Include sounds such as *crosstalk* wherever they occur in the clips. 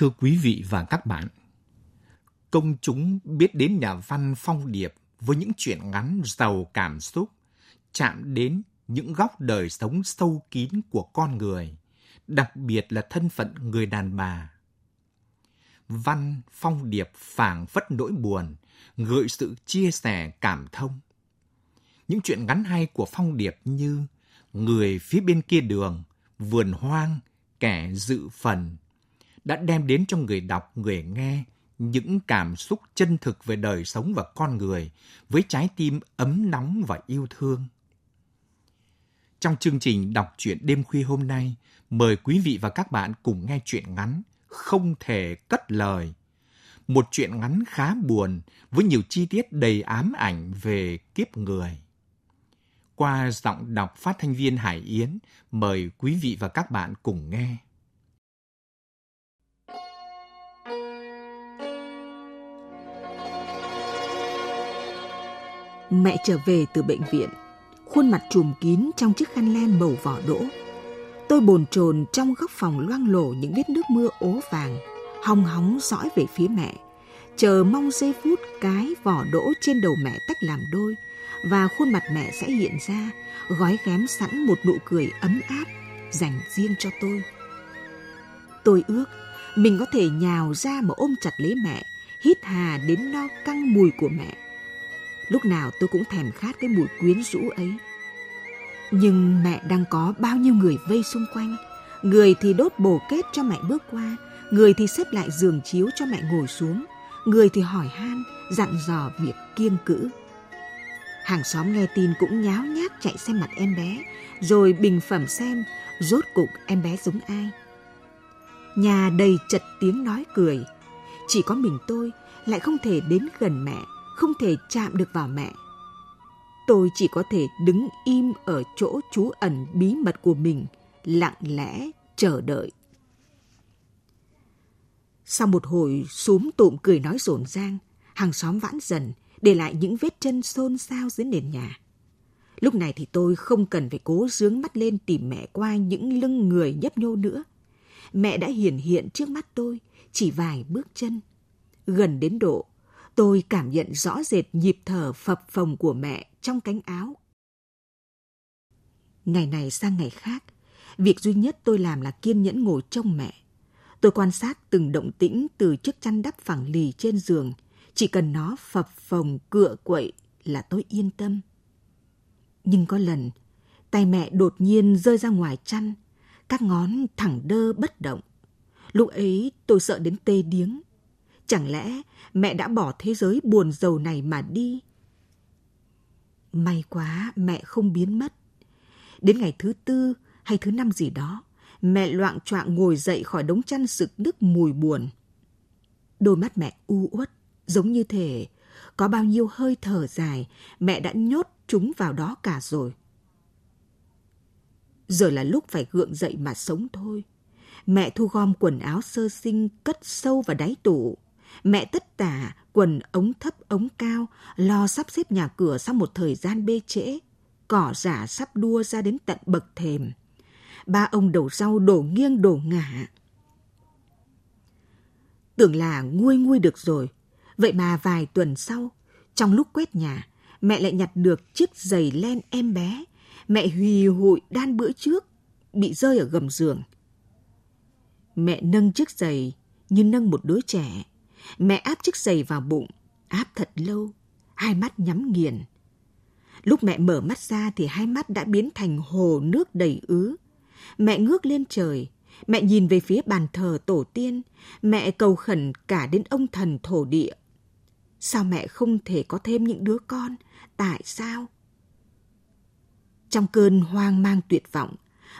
Thưa quý vị và các bạn, công chúng biết đến nhà văn Phong Điệp với những chuyện ngắn giàu cảm xúc, chạm đến những góc đời sống sâu kín của con người, đặc biệt là thân phận người đàn bà. Văn Phong Điệp phảng phất nỗi buồn, gợi sự chia sẻ cảm thông. Những chuyện ngắn hay của Phong Điệp như Người phía bên kia đường, Vườn hoang, Kẻ dự phần, đã đem đến cho người đọc, người nghe những cảm xúc chân thực về đời sống và con người với trái tim ấm nóng và yêu thương. Trong chương trình đọc truyện đêm khuya hôm nay, mời quý vị và các bạn cùng nghe truyện ngắn Không thể cất lời. Một truyện ngắn khá buồn với nhiều chi tiết đầy ám ảnh về kiếp người. Qua giọng đọc phát thanh viên Hải Yến, mời quý vị và các bạn cùng nghe. Mẹ trở về từ bệnh viện, khuôn mặt trùm kín trong chiếc khăn len màu vỏ đỗ. Tôi bồn chồn trong góc phòng loang lổ những vết nước mưa ố vàng, hong hóng dõi về phía mẹ, chờ mong giây phút cái vỏ đỗ trên đầu mẹ tách làm đôi và khuôn mặt mẹ sẽ hiện ra, gói ghém sẵn một nụ cười ấm áp dành riêng cho tôi. Tôi ước mình có thể nhào ra mà ôm chặt lấy mẹ, hít hà đến no căng mùi của mẹ Lúc nào tôi cũng thèm khát cái mùi quyến rũ ấy. Nhưng mẹ đang có bao nhiêu người vây xung quanh. Người thì đốt bồ kết cho mẹ bước qua, người thì xếp lại giường chiếu cho mẹ ngồi xuống, người thì hỏi han, dặn dò việc kiêng cữ. Hàng xóm nghe tin cũng nháo nhác chạy xem mặt em bé, rồi bình phẩm xem rốt cục em bé giống ai. Nhà đầy chật tiếng nói cười, chỉ có mình tôi lại không thể đến gần mẹ không thể chạm được vào mẹ. Tôi chỉ có thể đứng im ở chỗ trú ẩn bí mật của mình, lặng lẽ chờ đợi. Sau một hồi súm tụm cười nói rộn rang, hàng xóm vãn dần, để lại những vết chân xôn xao dưới nền nhà. Lúc này thì tôi không cần phải cố dướng mắt lên tìm mẹ qua những lưng người nhấp nhô nữa. Mẹ đã hiển hiện trước mắt tôi, chỉ vài bước chân. Gần đến độ Tôi cảm nhận rõ rệt nhịp thở phập phồng của mẹ trong cánh áo. Ngày này sang ngày khác, việc duy nhất tôi làm là kiên nhẫn ngồi trông mẹ. Tôi quan sát từng động tĩnh từ chiếc chăn đắp phẳng lì trên giường. Chỉ cần nó phập phồng cựa quậy là tôi yên tâm. Nhưng có lần, tay mẹ đột nhiên rơi ra ngoài chăn, các ngón thẳng đơ bất động. Lúc ấy tôi sợ đến tê điếng. Chẳng lẽ mẹ đã bỏ thế giới buồn giàu này mà đi? May quá mẹ không biến mất. Đến ngày thứ tư hay thứ năm gì đó, mẹ loạn choạng ngồi dậy khỏi đống chăn sực nước mùi buồn. Đôi mắt mẹ u uất, giống như thể có bao nhiêu hơi thở dài mẹ đã nhốt chúng vào đó cả rồi. Giờ là lúc phải gượng dậy mà sống thôi. Mẹ thu gom quần áo sơ sinh cất sâu vào đáy tủ Mẹ tất tả, quần ống thấp ống cao, lo sắp xếp nhà cửa sau một thời gian bê trễ. Cỏ giả sắp đua ra đến tận bậc thềm. Ba ông đầu rau đổ nghiêng đổ ngả. Tưởng là nguôi nguôi được rồi. Vậy mà vài tuần sau, trong lúc quét nhà, mẹ lại nhặt được chiếc giày len em bé. Mẹ hùi hụi đan bữa trước, bị rơi ở gầm giường. Mẹ nâng chiếc giày như nâng một đứa trẻ Mẹ áp chiếc giày vào bụng, áp thật lâu. hai mắt nhắm nghiền. Lúc mẹ mở mắt ra thì hai mắt đã biến thành hồ nước đầy ứ. Mẹ ngước lên trời, mẹ nhìn về phía bàn thờ tổ tiên, mẹ cầu khẩn cả đến ông thần thổ địa. Sao mẹ không thể có thêm những đứa con? Tại sao? Trong cơn hoang mang tuyệt vọng,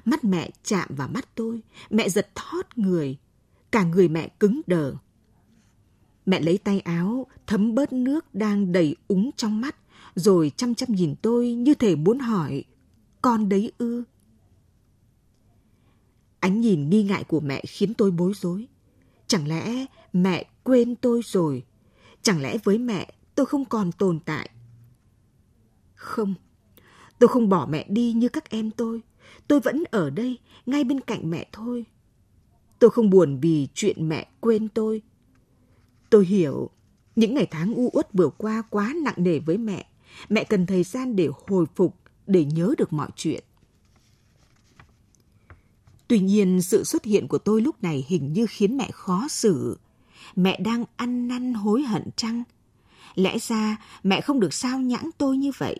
mắt mẹ chạm vào mắt tôi, mẹ giật thót người, cả người mẹ cứng đờ. Mẹ lấy tay áo thấm bớt nước đang đầy úng trong mắt, rồi chăm chăm nhìn tôi như thể muốn hỏi, con đấy ư? Ánh nhìn nghi ngại của mẹ khiến tôi bối rối. Chẳng lẽ mẹ quên tôi rồi? Chẳng lẽ với mẹ tôi không còn tồn tại? Không, tôi không bỏ mẹ đi như các em tôi. Tôi vẫn ở đây, ngay bên cạnh mẹ thôi. Tôi không buồn vì chuyện mẹ quên tôi. Tôi hiểu, những ngày tháng u uất vừa qua quá nặng nề với mẹ. Mẹ cần thời gian để hồi phục, để nhớ được mọi chuyện. Tuy nhiên, sự xuất hiện của tôi lúc này hình như khiến mẹ khó xử. Mẹ đang ăn năn hối hận chăng? Lẽ ra mẹ không được sao nhãng tôi như vậy.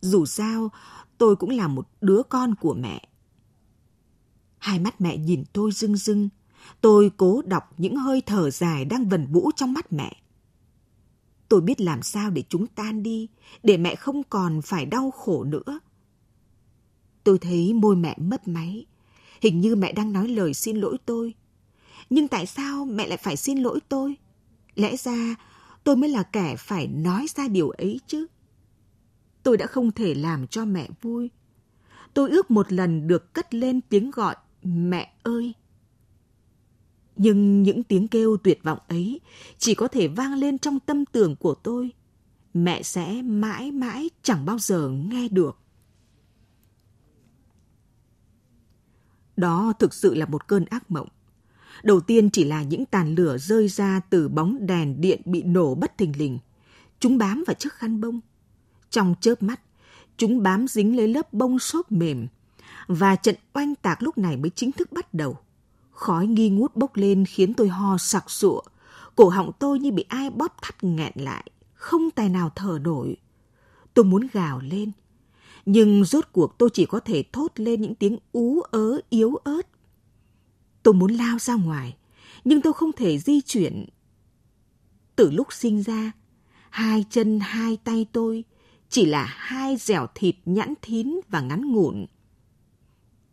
Dù sao, tôi cũng là một đứa con của mẹ. Hai mắt mẹ nhìn tôi rưng rưng. Tôi cố đọc những hơi thở dài đang vần vũ trong mắt mẹ. Tôi biết làm sao để chúng tan đi, để mẹ không còn phải đau khổ nữa. Tôi thấy môi mẹ mất máy. Hình như mẹ đang nói lời xin lỗi tôi. Nhưng tại sao mẹ lại phải xin lỗi tôi? Lẽ ra tôi mới là kẻ phải nói ra điều ấy chứ. Tôi đã không thể làm cho mẹ vui. Tôi ước một lần được cất lên tiếng gọi mẹ ơi. Nhưng những tiếng kêu tuyệt vọng ấy chỉ có thể vang lên trong tâm tưởng của tôi. Mẹ sẽ mãi mãi chẳng bao giờ nghe được. Đó thực sự là một cơn ác mộng. Đầu tiên chỉ là những tàn lửa rơi ra từ bóng đèn điện bị nổ bất thình lình. Chúng bám vào chiếc khăn bông. Trong chớp mắt, chúng bám dính lấy lớp bông xốp mềm. Và trận oanh tạc lúc này mới chính thức bắt đầu. Khói nghi ngút bốc lên khiến tôi ho sặc sụa. Cổ họng tôi như bị ai bóp thắt nghẹn lại, không tài nào thở nổi. Tôi muốn gào lên, nhưng rốt cuộc tôi chỉ có thể thốt lên những tiếng ú ớ yếu ớt. Tôi muốn lao ra ngoài, nhưng tôi không thể di chuyển. Từ lúc sinh ra, hai chân hai tay tôi chỉ là hai dẻo thịt nhẵn thín và ngắn ngủn.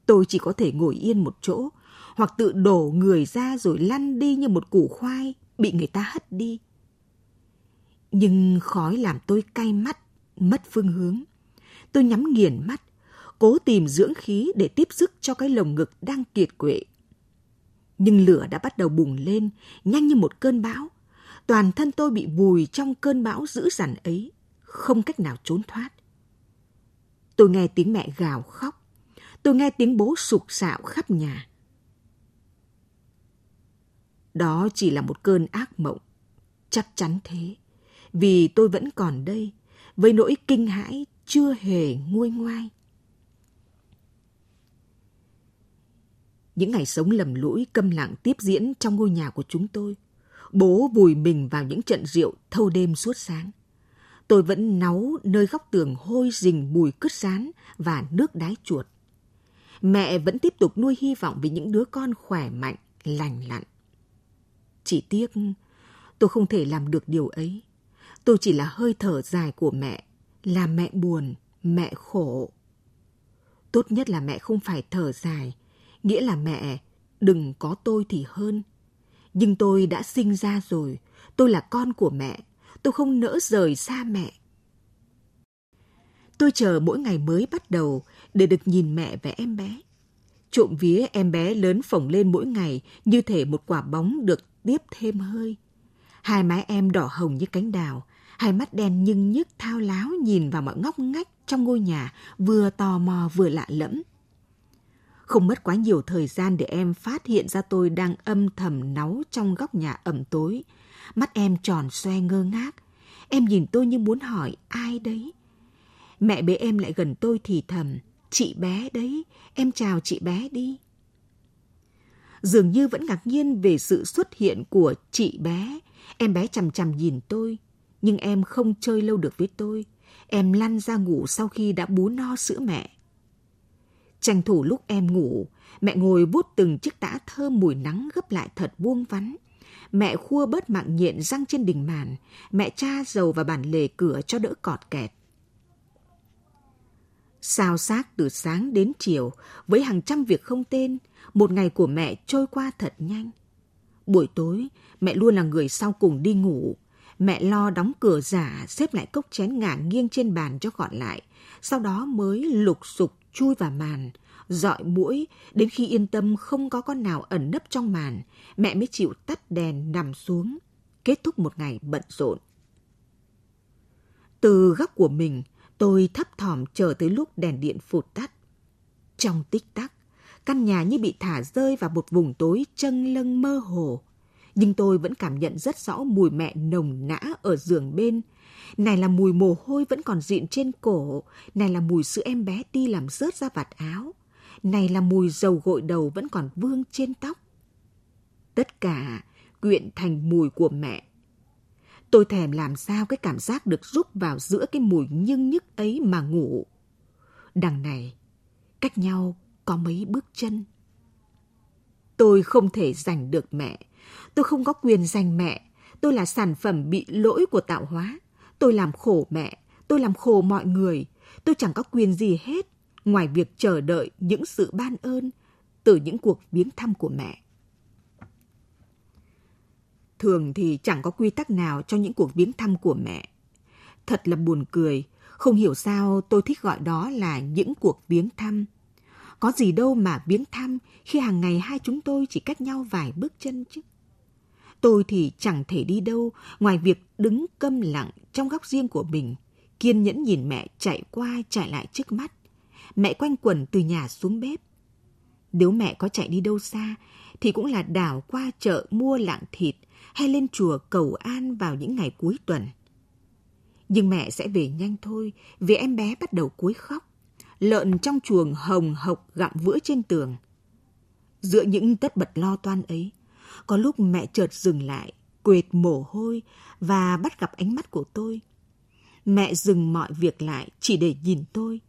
Tôi chỉ có thể ngồi yên một chỗ, hoặc tự đổ người ra rồi lăn đi như một củ khoai bị người ta hất đi. Nhưng khói làm tôi cay mắt, mất phương hướng. Tôi nhắm nghiền mắt, cố tìm dưỡng khí để tiếp sức cho cái lồng ngực đang kiệt quệ. Nhưng lửa đã bắt đầu bùng lên, nhanh như một cơn bão. Toàn thân tôi bị vùi trong cơn bão dữ dằn ấy, không cách nào trốn thoát. Tôi nghe tiếng mẹ gào khóc. Tôi nghe tiếng bố sục sạo khắp nhà. Đó chỉ là một cơn ác mộng. Chắc chắn thế. Vì tôi vẫn còn đây, với nỗi kinh hãi chưa hề nguôi ngoai. Những ngày sống lầm lũi câm lặng tiếp diễn trong ngôi nhà của chúng tôi. Bố vùi mình vào những trận rượu thâu đêm suốt sáng. Tôi vẫn náu nơi góc tường hôi rình mùi cứt rán và nước đái chuột. Mẹ vẫn tiếp tục nuôi hy vọng vì những đứa con khỏe mạnh, lành lặn. Chỉ tiếc, tôi không thể làm được điều ấy. Tôi chỉ là hơi thở dài của mẹ, là mẹ buồn, mẹ khổ. Tốt nhất là mẹ không phải thở dài, nghĩa là mẹ đừng có tôi thì hơn. Nhưng tôi đã sinh ra rồi, tôi là con của mẹ, tôi không nỡ rời xa mẹ. Tôi chờ mỗi ngày mới bắt đầu để được nhìn mẹ và em bé. Trộm vía em bé lớn phồng lên mỗi ngày như thể một quả bóng được tiếp thêm hơi. Hai má em đỏ hồng như cánh đào, hai mắt đen nhưng nhức thao láo nhìn vào mọi ngóc ngách trong ngôi nhà, vừa tò mò vừa lạ lẫm. Không mất quá nhiều thời gian để em phát hiện ra tôi đang âm thầm náu trong góc nhà ẩm tối. Mắt em tròn xoe ngơ ngác. Em nhìn tôi như muốn hỏi ai đấy. Mẹ bế em lại gần tôi thì thầm. Chị bé đấy, em chào chị bé đi dường như vẫn ngạc nhiên về sự xuất hiện của chị bé. Em bé chằm chằm nhìn tôi, Nhưng em không chơi lâu được với tôi. Em lăn ra ngủ sau khi đã bú no sữa mẹ. Tranh thủ lúc em ngủ, mẹ ngồi bút từng chiếc tã thơm mùi nắng gấp lại thật vuông vắn. Mẹ khua bớt mạng nhện răng trên đỉnh màn, mẹ cha dầu vào bản lề cửa cho đỡ cọt kẹt. Sao xác từ sáng đến chiều, với hàng trăm việc không tên, một ngày của mẹ trôi qua thật nhanh. Buổi tối, mẹ luôn là người sau cùng đi ngủ. Mẹ lo đóng cửa giả, xếp lại cốc chén ngả nghiêng trên bàn cho gọn lại. Sau đó mới lục sục chui vào màn, dọi mũi, đến khi yên tâm không có con nào ẩn nấp trong màn, mẹ mới chịu tắt đèn nằm xuống, kết thúc một ngày bận rộn. Từ góc của mình, tôi thấp thỏm chờ tới lúc đèn điện phụt tắt. Trong tích tắc, căn nhà như bị thả rơi vào một vùng tối chân lâng mơ hồ. Nhưng tôi vẫn cảm nhận rất rõ mùi mẹ nồng nã ở giường bên. Này là mùi mồ hôi vẫn còn dịn trên cổ, này là mùi sữa em bé đi làm rớt ra vạt áo. Này là mùi dầu gội đầu vẫn còn vương trên tóc. Tất cả quyện thành mùi của mẹ. Tôi thèm làm sao cái cảm giác được rút vào giữa cái mùi nhưng nhức ấy mà ngủ. Đằng này, cách nhau có mấy bước chân. Tôi không thể giành được mẹ. Tôi không có quyền giành mẹ. Tôi là sản phẩm bị lỗi của tạo hóa. Tôi làm khổ mẹ. Tôi làm khổ mọi người. Tôi chẳng có quyền gì hết ngoài việc chờ đợi những sự ban ơn từ những cuộc viếng thăm của mẹ. Thường thì chẳng có quy tắc nào cho những cuộc viếng thăm của mẹ. Thật là buồn cười, không hiểu sao tôi thích gọi đó là những cuộc viếng thăm. Có gì đâu mà viếng thăm khi hàng ngày hai chúng tôi chỉ cách nhau vài bước chân chứ. Tôi thì chẳng thể đi đâu ngoài việc đứng câm lặng trong góc riêng của mình, kiên nhẫn nhìn mẹ chạy qua chạy lại trước mắt mẹ quanh quẩn từ nhà xuống bếp. Nếu mẹ có chạy đi đâu xa, thì cũng là đảo qua chợ mua lạng thịt hay lên chùa cầu an vào những ngày cuối tuần. Nhưng mẹ sẽ về nhanh thôi vì em bé bắt đầu cúi khóc. Lợn trong chuồng hồng hộc gặm vữa trên tường. Giữa những tất bật lo toan ấy, có lúc mẹ chợt dừng lại, quệt mồ hôi và bắt gặp ánh mắt của tôi. Mẹ dừng mọi việc lại chỉ để nhìn tôi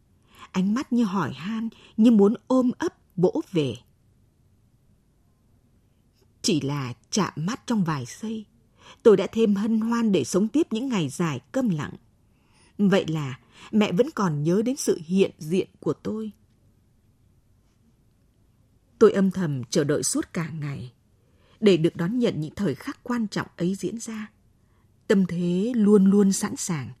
ánh mắt như hỏi han, như muốn ôm ấp, bỗ về. Chỉ là chạm mắt trong vài giây, tôi đã thêm hân hoan để sống tiếp những ngày dài câm lặng. Vậy là mẹ vẫn còn nhớ đến sự hiện diện của tôi. Tôi âm thầm chờ đợi suốt cả ngày để được đón nhận những thời khắc quan trọng ấy diễn ra. Tâm thế luôn luôn sẵn sàng,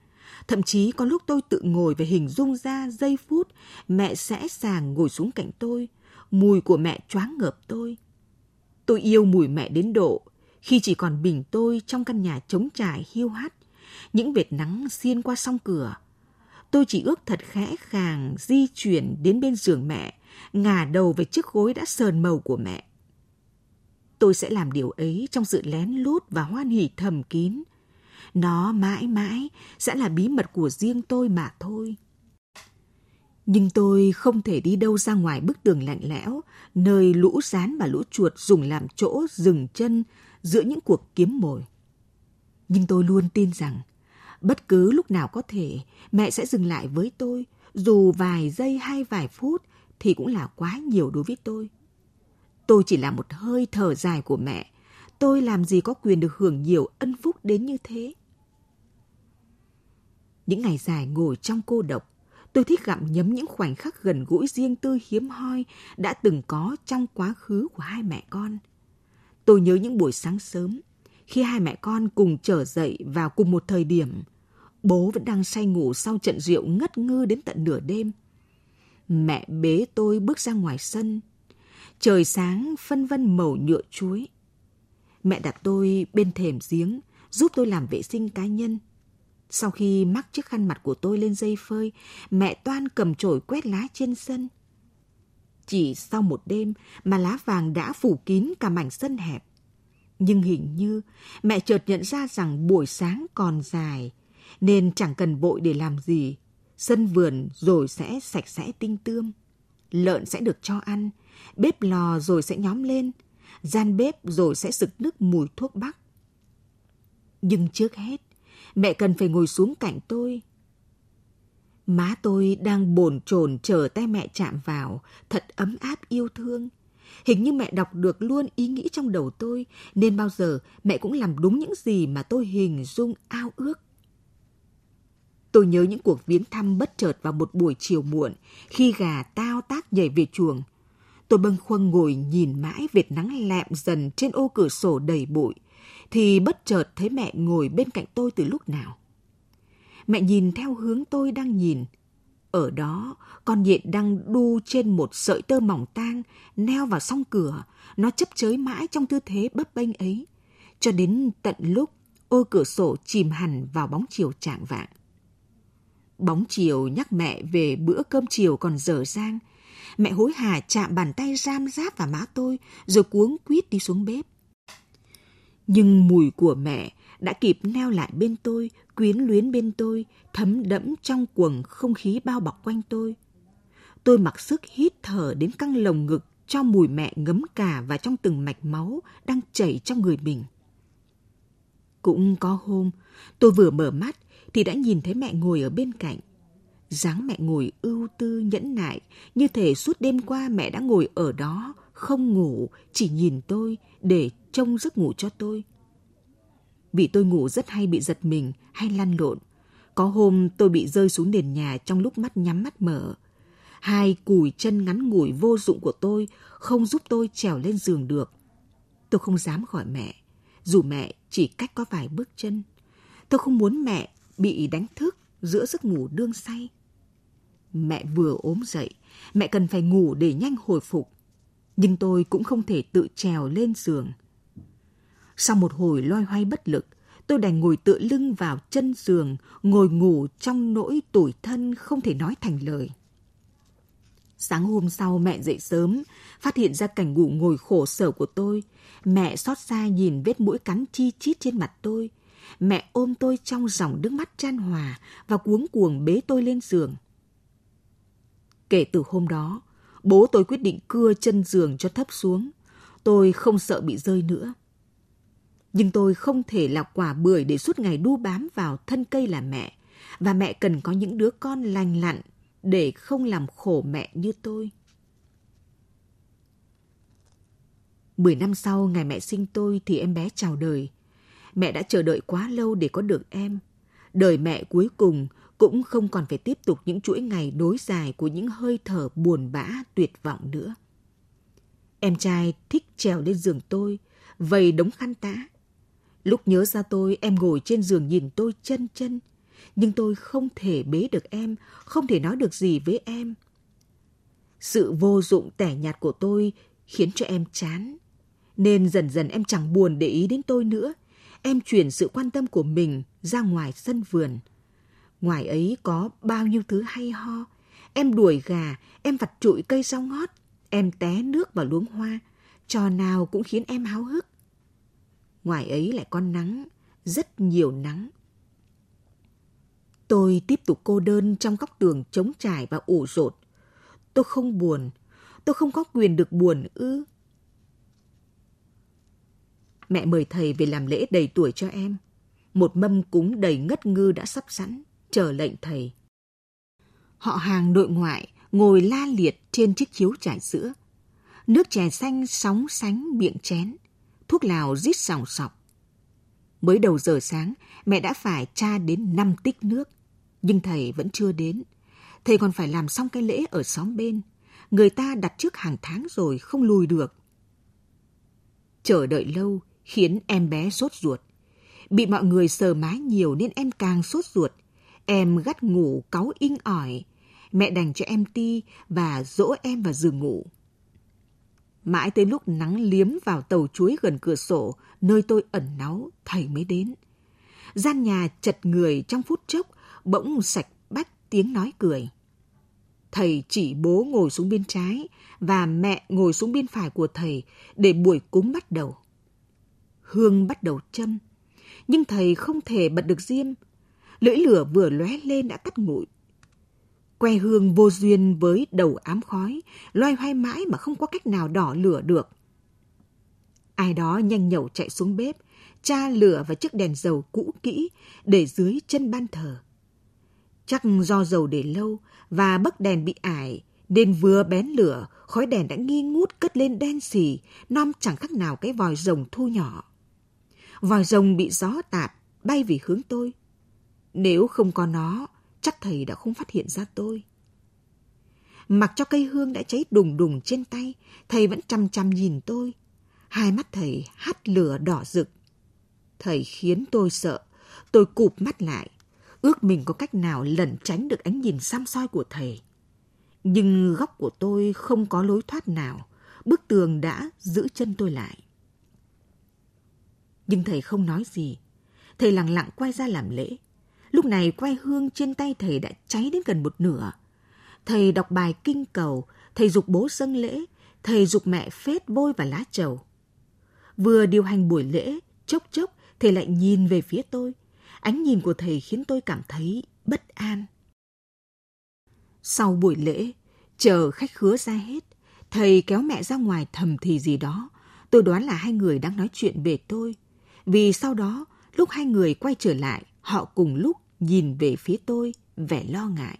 Thậm chí có lúc tôi tự ngồi và hình dung ra giây phút mẹ sẽ sàng ngồi xuống cạnh tôi, mùi của mẹ choáng ngợp tôi. Tôi yêu mùi mẹ đến độ khi chỉ còn bình tôi trong căn nhà trống trải hiu hắt, những vệt nắng xiên qua song cửa. Tôi chỉ ước thật khẽ khàng di chuyển đến bên giường mẹ, ngả đầu về chiếc gối đã sờn màu của mẹ. Tôi sẽ làm điều ấy trong sự lén lút và hoan hỉ thầm kín, nó mãi mãi sẽ là bí mật của riêng tôi mà thôi. Nhưng tôi không thể đi đâu ra ngoài bức tường lạnh lẽo, nơi lũ rán và lũ chuột dùng làm chỗ dừng chân giữa những cuộc kiếm mồi. Nhưng tôi luôn tin rằng, bất cứ lúc nào có thể, mẹ sẽ dừng lại với tôi, dù vài giây hay vài phút thì cũng là quá nhiều đối với tôi. Tôi chỉ là một hơi thở dài của mẹ, tôi làm gì có quyền được hưởng nhiều ân phúc đến như thế. Những ngày dài ngồi trong cô độc, tôi thích gặm nhấm những khoảnh khắc gần gũi riêng tư hiếm hoi đã từng có trong quá khứ của hai mẹ con. Tôi nhớ những buổi sáng sớm, khi hai mẹ con cùng trở dậy vào cùng một thời điểm. Bố vẫn đang say ngủ sau trận rượu ngất ngư đến tận nửa đêm. Mẹ bế tôi bước ra ngoài sân. Trời sáng phân vân màu nhựa chuối. Mẹ đặt tôi bên thềm giếng, giúp tôi làm vệ sinh cá nhân. Sau khi mắc chiếc khăn mặt của tôi lên dây phơi, mẹ Toan cầm chổi quét lá trên sân. Chỉ sau một đêm mà lá vàng đã phủ kín cả mảnh sân hẹp. Nhưng hình như mẹ chợt nhận ra rằng buổi sáng còn dài, nên chẳng cần bội để làm gì. Sân vườn rồi sẽ sạch sẽ tinh tươm. Lợn sẽ được cho ăn, bếp lò rồi sẽ nhóm lên, gian bếp rồi sẽ sực nước mùi thuốc bắc. Nhưng trước hết, Mẹ cần phải ngồi xuống cạnh tôi. Má tôi đang bồn chồn chờ tay mẹ chạm vào, thật ấm áp yêu thương. Hình như mẹ đọc được luôn ý nghĩ trong đầu tôi, nên bao giờ mẹ cũng làm đúng những gì mà tôi hình dung ao ước. Tôi nhớ những cuộc viếng thăm bất chợt vào một buổi chiều muộn, khi gà tao tác nhảy về chuồng. Tôi bâng khuâng ngồi nhìn mãi vệt nắng lẹm dần trên ô cửa sổ đầy bụi, thì bất chợt thấy mẹ ngồi bên cạnh tôi từ lúc nào. Mẹ nhìn theo hướng tôi đang nhìn. Ở đó, con nhện đang đu trên một sợi tơ mỏng tang, neo vào song cửa. Nó chấp chới mãi trong tư thế bấp bênh ấy, cho đến tận lúc ô cửa sổ chìm hẳn vào bóng chiều trạng vạng. Bóng chiều nhắc mẹ về bữa cơm chiều còn dở dang. Mẹ hối hả chạm bàn tay ram ráp vào má tôi, rồi cuống quýt đi xuống bếp. Nhưng mùi của mẹ đã kịp neo lại bên tôi, quyến luyến bên tôi, thấm đẫm trong quầng không khí bao bọc quanh tôi. Tôi mặc sức hít thở đến căng lồng ngực cho mùi mẹ ngấm cả và trong từng mạch máu đang chảy trong người mình. Cũng có hôm, tôi vừa mở mắt thì đã nhìn thấy mẹ ngồi ở bên cạnh. dáng mẹ ngồi ưu tư nhẫn nại, như thể suốt đêm qua mẹ đã ngồi ở đó, không ngủ, chỉ nhìn tôi để trông giấc ngủ cho tôi. Vì tôi ngủ rất hay bị giật mình hay lăn lộn. Có hôm tôi bị rơi xuống nền nhà trong lúc mắt nhắm mắt mở. Hai cùi chân ngắn ngủi vô dụng của tôi không giúp tôi trèo lên giường được. Tôi không dám gọi mẹ, dù mẹ chỉ cách có vài bước chân. Tôi không muốn mẹ bị đánh thức giữa giấc ngủ đương say. Mẹ vừa ốm dậy, mẹ cần phải ngủ để nhanh hồi phục. Nhưng tôi cũng không thể tự trèo lên giường. Sau một hồi loay hoay bất lực, tôi đành ngồi tựa lưng vào chân giường, ngồi ngủ trong nỗi tủi thân không thể nói thành lời. Sáng hôm sau mẹ dậy sớm, phát hiện ra cảnh ngủ ngồi khổ sở của tôi. Mẹ xót xa nhìn vết mũi cắn chi chít trên mặt tôi. Mẹ ôm tôi trong dòng nước mắt chan hòa và cuống cuồng bế tôi lên giường. Kể từ hôm đó, bố tôi quyết định cưa chân giường cho thấp xuống. Tôi không sợ bị rơi nữa. Nhưng tôi không thể là quả bưởi để suốt ngày đu bám vào thân cây là mẹ. Và mẹ cần có những đứa con lành lặn để không làm khổ mẹ như tôi. Mười năm sau ngày mẹ sinh tôi thì em bé chào đời. Mẹ đã chờ đợi quá lâu để có được em. Đời mẹ cuối cùng cũng không còn phải tiếp tục những chuỗi ngày đối dài của những hơi thở buồn bã tuyệt vọng nữa. Em trai thích trèo lên giường tôi, vầy đống khăn tã. Lúc nhớ ra tôi, em ngồi trên giường nhìn tôi chân chân, nhưng tôi không thể bế được em, không thể nói được gì với em. Sự vô dụng tẻ nhạt của tôi khiến cho em chán, nên dần dần em chẳng buồn để ý đến tôi nữa. Em chuyển sự quan tâm của mình ra ngoài sân vườn. Ngoài ấy có bao nhiêu thứ hay ho. Em đuổi gà, em vặt trụi cây rau ngót, em té nước vào luống hoa. Trò nào cũng khiến em háo hức. Ngoài ấy lại có nắng, rất nhiều nắng. Tôi tiếp tục cô đơn trong góc tường trống trải và ủ rột. Tôi không buồn, tôi không có quyền được buồn ư. Mẹ mời thầy về làm lễ đầy tuổi cho em. Một mâm cúng đầy ngất ngư đã sắp sẵn, chờ lệnh thầy. Họ hàng nội ngoại ngồi la liệt trên chiếc chiếu trải sữa. Nước chè xanh sóng sánh miệng chén thuốc lào rít sòng sọc. Mới đầu giờ sáng, mẹ đã phải tra đến năm tích nước, nhưng thầy vẫn chưa đến. Thầy còn phải làm xong cái lễ ở xóm bên. Người ta đặt trước hàng tháng rồi, không lùi được. Chờ đợi lâu khiến em bé sốt ruột. Bị mọi người sờ mái nhiều nên em càng sốt ruột. Em gắt ngủ cáu inh ỏi. Mẹ đành cho em ti và dỗ em vào giường ngủ. Mãi tới lúc nắng liếm vào tàu chuối gần cửa sổ, nơi tôi ẩn náu, thầy mới đến. Gian nhà chật người trong phút chốc, bỗng sạch bách tiếng nói cười. Thầy chỉ bố ngồi xuống bên trái và mẹ ngồi xuống bên phải của thầy để buổi cúng bắt đầu. Hương bắt đầu châm, nhưng thầy không thể bật được diêm. Lưỡi lửa vừa lóe lên đã tắt ngụi que hương vô duyên với đầu ám khói, loay hoay mãi mà không có cách nào đỏ lửa được. Ai đó nhanh nhậu chạy xuống bếp, cha lửa và chiếc đèn dầu cũ kỹ để dưới chân ban thờ. Chắc do dầu để lâu và bấc đèn bị ải, nên vừa bén lửa, khói đèn đã nghi ngút cất lên đen xì, non chẳng khác nào cái vòi rồng thu nhỏ. Vòi rồng bị gió tạt, bay về hướng tôi. Nếu không có nó, chắc thầy đã không phát hiện ra tôi. Mặc cho cây hương đã cháy đùng đùng trên tay, thầy vẫn chăm chăm nhìn tôi. Hai mắt thầy hắt lửa đỏ rực. Thầy khiến tôi sợ, tôi cụp mắt lại, ước mình có cách nào lẩn tránh được ánh nhìn xăm soi của thầy. Nhưng góc của tôi không có lối thoát nào, bức tường đã giữ chân tôi lại. Nhưng thầy không nói gì, thầy lặng lặng quay ra làm lễ. Lúc này quay hương trên tay thầy đã cháy đến gần một nửa. Thầy đọc bài kinh cầu, thầy dục bố dâng lễ, thầy dục mẹ phết bôi và lá trầu. Vừa điều hành buổi lễ, chốc chốc thầy lại nhìn về phía tôi. Ánh nhìn của thầy khiến tôi cảm thấy bất an. Sau buổi lễ, chờ khách khứa ra hết, thầy kéo mẹ ra ngoài thầm thì gì đó. Tôi đoán là hai người đang nói chuyện về tôi. Vì sau đó, lúc hai người quay trở lại, họ cùng lúc nhìn về phía tôi, vẻ lo ngại.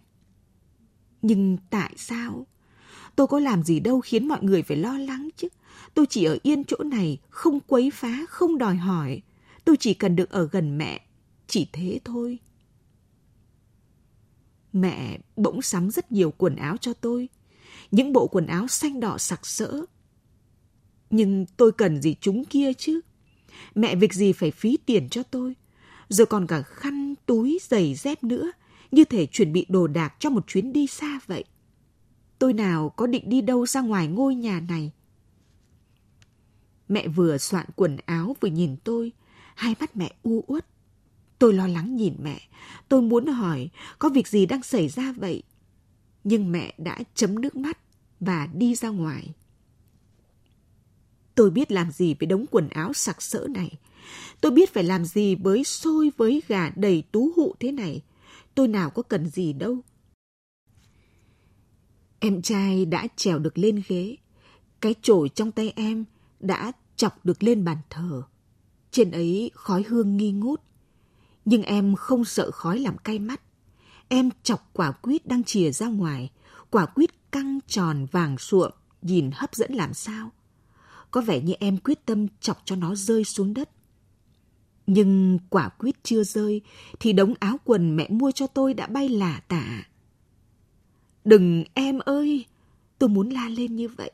Nhưng tại sao? Tôi có làm gì đâu khiến mọi người phải lo lắng chứ. Tôi chỉ ở yên chỗ này, không quấy phá, không đòi hỏi. Tôi chỉ cần được ở gần mẹ, chỉ thế thôi. Mẹ bỗng sắm rất nhiều quần áo cho tôi. Những bộ quần áo xanh đỏ sặc sỡ. Nhưng tôi cần gì chúng kia chứ? Mẹ việc gì phải phí tiền cho tôi? Rồi còn cả khăn, túi, giày dép nữa. Như thể chuẩn bị đồ đạc cho một chuyến đi xa vậy. Tôi nào có định đi đâu ra ngoài ngôi nhà này. Mẹ vừa soạn quần áo vừa nhìn tôi. Hai mắt mẹ u uất. Tôi lo lắng nhìn mẹ. Tôi muốn hỏi có việc gì đang xảy ra vậy. Nhưng mẹ đã chấm nước mắt và đi ra ngoài. Tôi biết làm gì với đống quần áo sặc sỡ này. Tôi biết phải làm gì với xôi với gà đầy tú hụ thế này. Tôi nào có cần gì đâu. Em trai đã trèo được lên ghế. Cái chổi trong tay em đã chọc được lên bàn thờ. Trên ấy khói hương nghi ngút. Nhưng em không sợ khói làm cay mắt. Em chọc quả quýt đang chìa ra ngoài. Quả quýt căng tròn vàng suộm, nhìn hấp dẫn làm sao. Có vẻ như em quyết tâm chọc cho nó rơi xuống đất. Nhưng quả quyết chưa rơi thì đống áo quần mẹ mua cho tôi đã bay lả tả. Đừng em ơi! Tôi muốn la lên như vậy.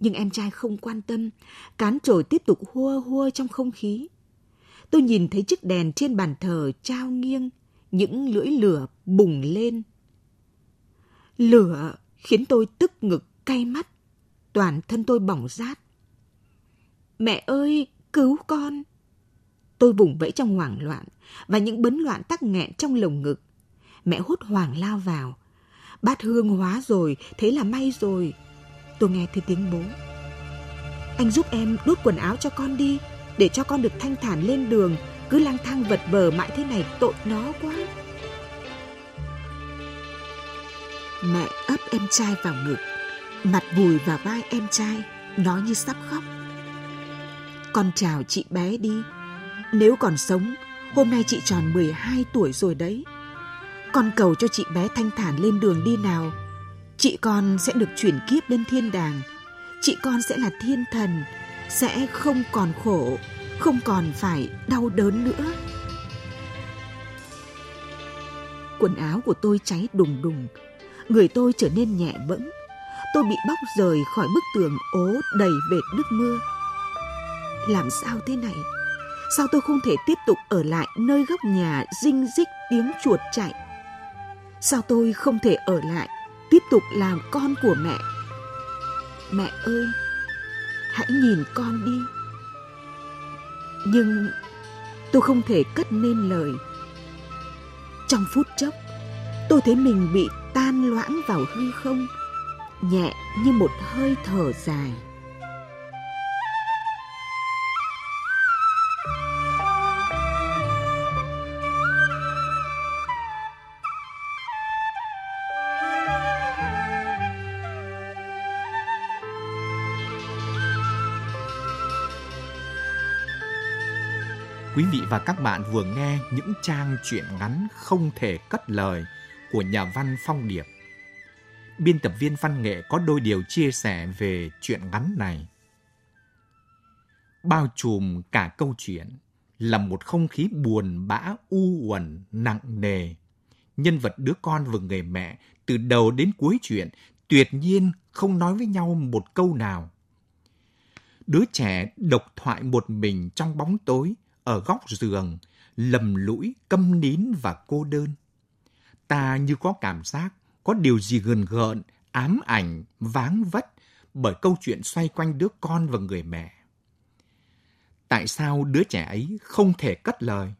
Nhưng em trai không quan tâm, cán trổi tiếp tục hua hua trong không khí. Tôi nhìn thấy chiếc đèn trên bàn thờ trao nghiêng, những lưỡi lửa bùng lên. Lửa khiến tôi tức ngực cay mắt, toàn thân tôi bỏng rát. Mẹ ơi, cứu con! Tôi vùng vẫy trong hoảng loạn và những bấn loạn tắc nghẹn trong lồng ngực. Mẹ hốt hoảng lao vào. Bát hương hóa rồi, thế là may rồi. Tôi nghe thấy tiếng bố. Anh giúp em đút quần áo cho con đi, để cho con được thanh thản lên đường, cứ lang thang vật vờ mãi thế này tội nó quá. Mẹ ấp em trai vào ngực, mặt vùi vào vai em trai, nói như sắp khóc. Con chào chị bé đi, nếu còn sống, hôm nay chị tròn 12 tuổi rồi đấy. Con cầu cho chị bé thanh thản lên đường đi nào. Chị con sẽ được chuyển kiếp lên thiên đàng. Chị con sẽ là thiên thần, sẽ không còn khổ, không còn phải đau đớn nữa. Quần áo của tôi cháy đùng đùng, người tôi trở nên nhẹ bẫng. Tôi bị bóc rời khỏi bức tường ố đầy vệt nước mưa. Làm sao thế này? Sao tôi không thể tiếp tục ở lại nơi góc nhà dinh dích tiếng chuột chạy? Sao tôi không thể ở lại tiếp tục làm con của mẹ? Mẹ ơi, hãy nhìn con đi. Nhưng tôi không thể cất nên lời. Trong phút chốc, tôi thấy mình bị tan loãng vào hư không, nhẹ như một hơi thở dài. Quý vị và các bạn vừa nghe những trang truyện ngắn không thể cất lời của nhà văn Phong Điệp. Biên tập viên văn nghệ có đôi điều chia sẻ về chuyện ngắn này. Bao trùm cả câu chuyện là một không khí buồn bã, u uẩn, nặng nề. Nhân vật đứa con và người mẹ từ đầu đến cuối chuyện tuyệt nhiên không nói với nhau một câu nào. Đứa trẻ độc thoại một mình trong bóng tối ở góc giường, lầm lũi, câm nín và cô đơn. Ta như có cảm giác có điều gì gần gợn, ám ảnh, váng vất bởi câu chuyện xoay quanh đứa con và người mẹ. Tại sao đứa trẻ ấy không thể cất lời?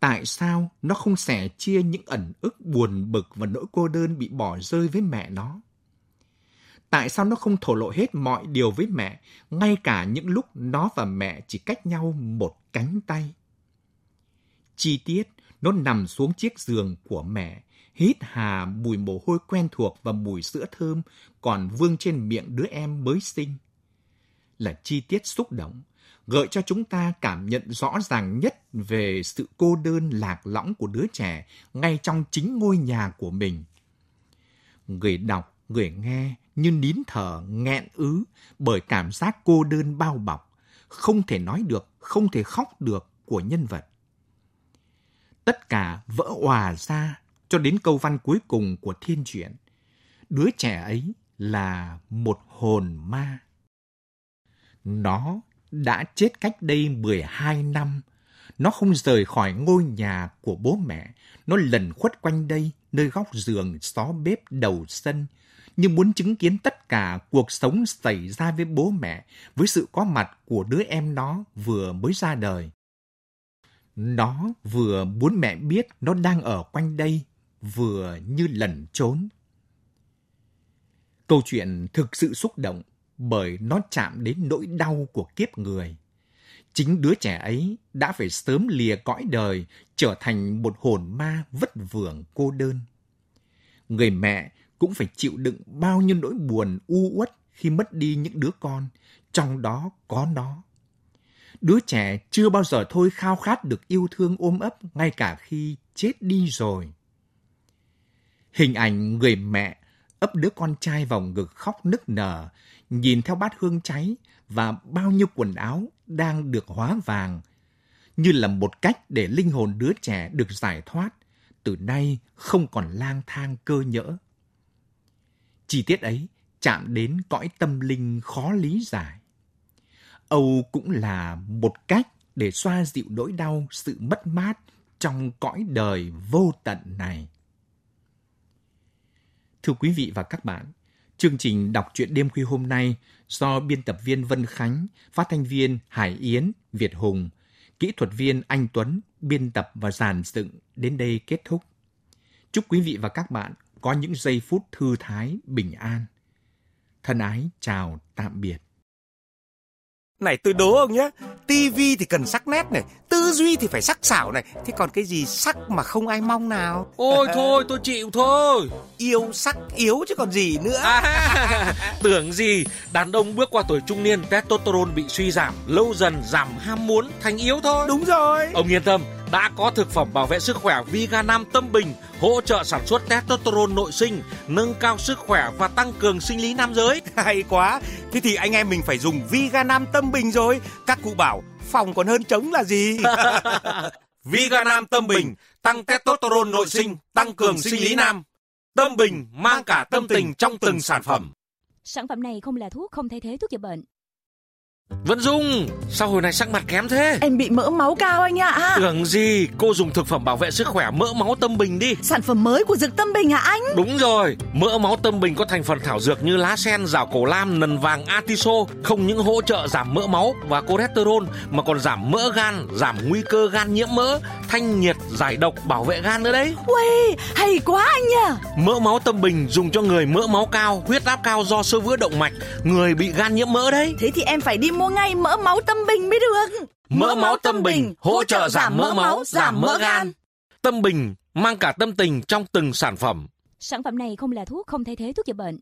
Tại sao nó không sẻ chia những ẩn ức buồn bực và nỗi cô đơn bị bỏ rơi với mẹ nó? Tại sao nó không thổ lộ hết mọi điều với mẹ, ngay cả những lúc nó và mẹ chỉ cách nhau một cánh tay? Chi tiết, nó nằm xuống chiếc giường của mẹ, hít hà mùi mồ hôi quen thuộc và mùi sữa thơm còn vương trên miệng đứa em mới sinh. Là chi tiết xúc động, gợi cho chúng ta cảm nhận rõ ràng nhất về sự cô đơn lạc lõng của đứa trẻ ngay trong chính ngôi nhà của mình. Người đọc, người nghe như nín thở nghẹn ứ bởi cảm giác cô đơn bao bọc, không thể nói được, không thể khóc được của nhân vật. Tất cả vỡ hòa ra cho đến câu văn cuối cùng của thiên truyện. Đứa trẻ ấy là một hồn ma. Nó đã chết cách đây 12 năm. Nó không rời khỏi ngôi nhà của bố mẹ. Nó lẩn khuất quanh đây, nơi góc giường, xó bếp, đầu sân, như muốn chứng kiến tất cả cuộc sống xảy ra với bố mẹ với sự có mặt của đứa em nó vừa mới ra đời. Nó vừa muốn mẹ biết nó đang ở quanh đây, vừa như lẩn trốn. Câu chuyện thực sự xúc động bởi nó chạm đến nỗi đau của kiếp người. Chính đứa trẻ ấy đã phải sớm lìa cõi đời, trở thành một hồn ma vất vưởng cô đơn. Người mẹ cũng phải chịu đựng bao nhiêu nỗi buồn u uất khi mất đi những đứa con, trong đó có nó. Đứa trẻ chưa bao giờ thôi khao khát được yêu thương ôm ấp ngay cả khi chết đi rồi. Hình ảnh người mẹ ấp đứa con trai vào ngực khóc nức nở, nhìn theo bát hương cháy và bao nhiêu quần áo đang được hóa vàng, như là một cách để linh hồn đứa trẻ được giải thoát, từ nay không còn lang thang cơ nhỡ. Chi tiết ấy chạm đến cõi tâm linh khó lý giải. Âu cũng là một cách để xoa dịu nỗi đau sự mất mát trong cõi đời vô tận này. Thưa quý vị và các bạn, chương trình đọc truyện đêm khuya hôm nay do biên tập viên Vân Khánh, phát thanh viên Hải Yến, Việt Hùng, kỹ thuật viên Anh Tuấn biên tập và giàn dựng đến đây kết thúc. Chúc quý vị và các bạn có những giây phút thư thái, bình an. Thân ái chào tạm biệt. Này tôi đố ông nhé, tivi thì cần sắc nét này, tư duy thì phải sắc sảo này, thế còn cái gì sắc mà không ai mong nào? Ôi *laughs* thôi, tôi chịu thôi. Yêu sắc yếu chứ còn gì nữa. À, tưởng gì, đàn ông bước qua tuổi trung niên, testosterone bị suy giảm, lâu dần giảm ham muốn thành yếu thôi. Đúng rồi. Ông yên tâm, đã có thực phẩm bảo vệ sức khỏe Viga Nam Tâm Bình hỗ trợ sản xuất testosterone nội sinh, nâng cao sức khỏe và tăng cường sinh lý nam giới. *laughs* Hay quá. Thế thì anh em mình phải dùng Viga Nam Tâm Bình rồi. Các cụ bảo phòng còn hơn chống là gì? *laughs* *laughs* Viga Nam Tâm Bình tăng testosterone nội sinh, tăng cường sinh lý nam. Tâm Bình mang cả tâm tình trong từng sản phẩm. Sản phẩm này không là thuốc, không thay thế thuốc chữa bệnh. Vẫn Dung, sao hồi này sắc mặt kém thế? Em bị mỡ máu cao anh ạ. Tưởng gì, cô dùng thực phẩm bảo vệ sức khỏe mỡ máu tâm bình đi. Sản phẩm mới của Dược Tâm Bình hả anh? Đúng rồi, mỡ máu tâm bình có thành phần thảo dược như lá sen, rào cổ lam, nần vàng, atiso, không những hỗ trợ giảm mỡ máu và cholesterol mà còn giảm mỡ gan, giảm nguy cơ gan nhiễm mỡ, thanh nhiệt, giải độc, bảo vệ gan nữa đấy. Uầy, hay quá anh nhỉ. Mỡ máu tâm bình dùng cho người mỡ máu cao, huyết áp cao do sơ vữa động mạch, người bị gan nhiễm mỡ đấy. Thế thì em phải đi mua ngay mỡ máu tâm bình mới được. Mỡ máu tâm bình hỗ trợ giảm mỡ máu, giảm mỡ gan. Tâm bình mang cả tâm tình trong từng sản phẩm. Sản phẩm này không là thuốc, không thay thế thuốc chữa bệnh.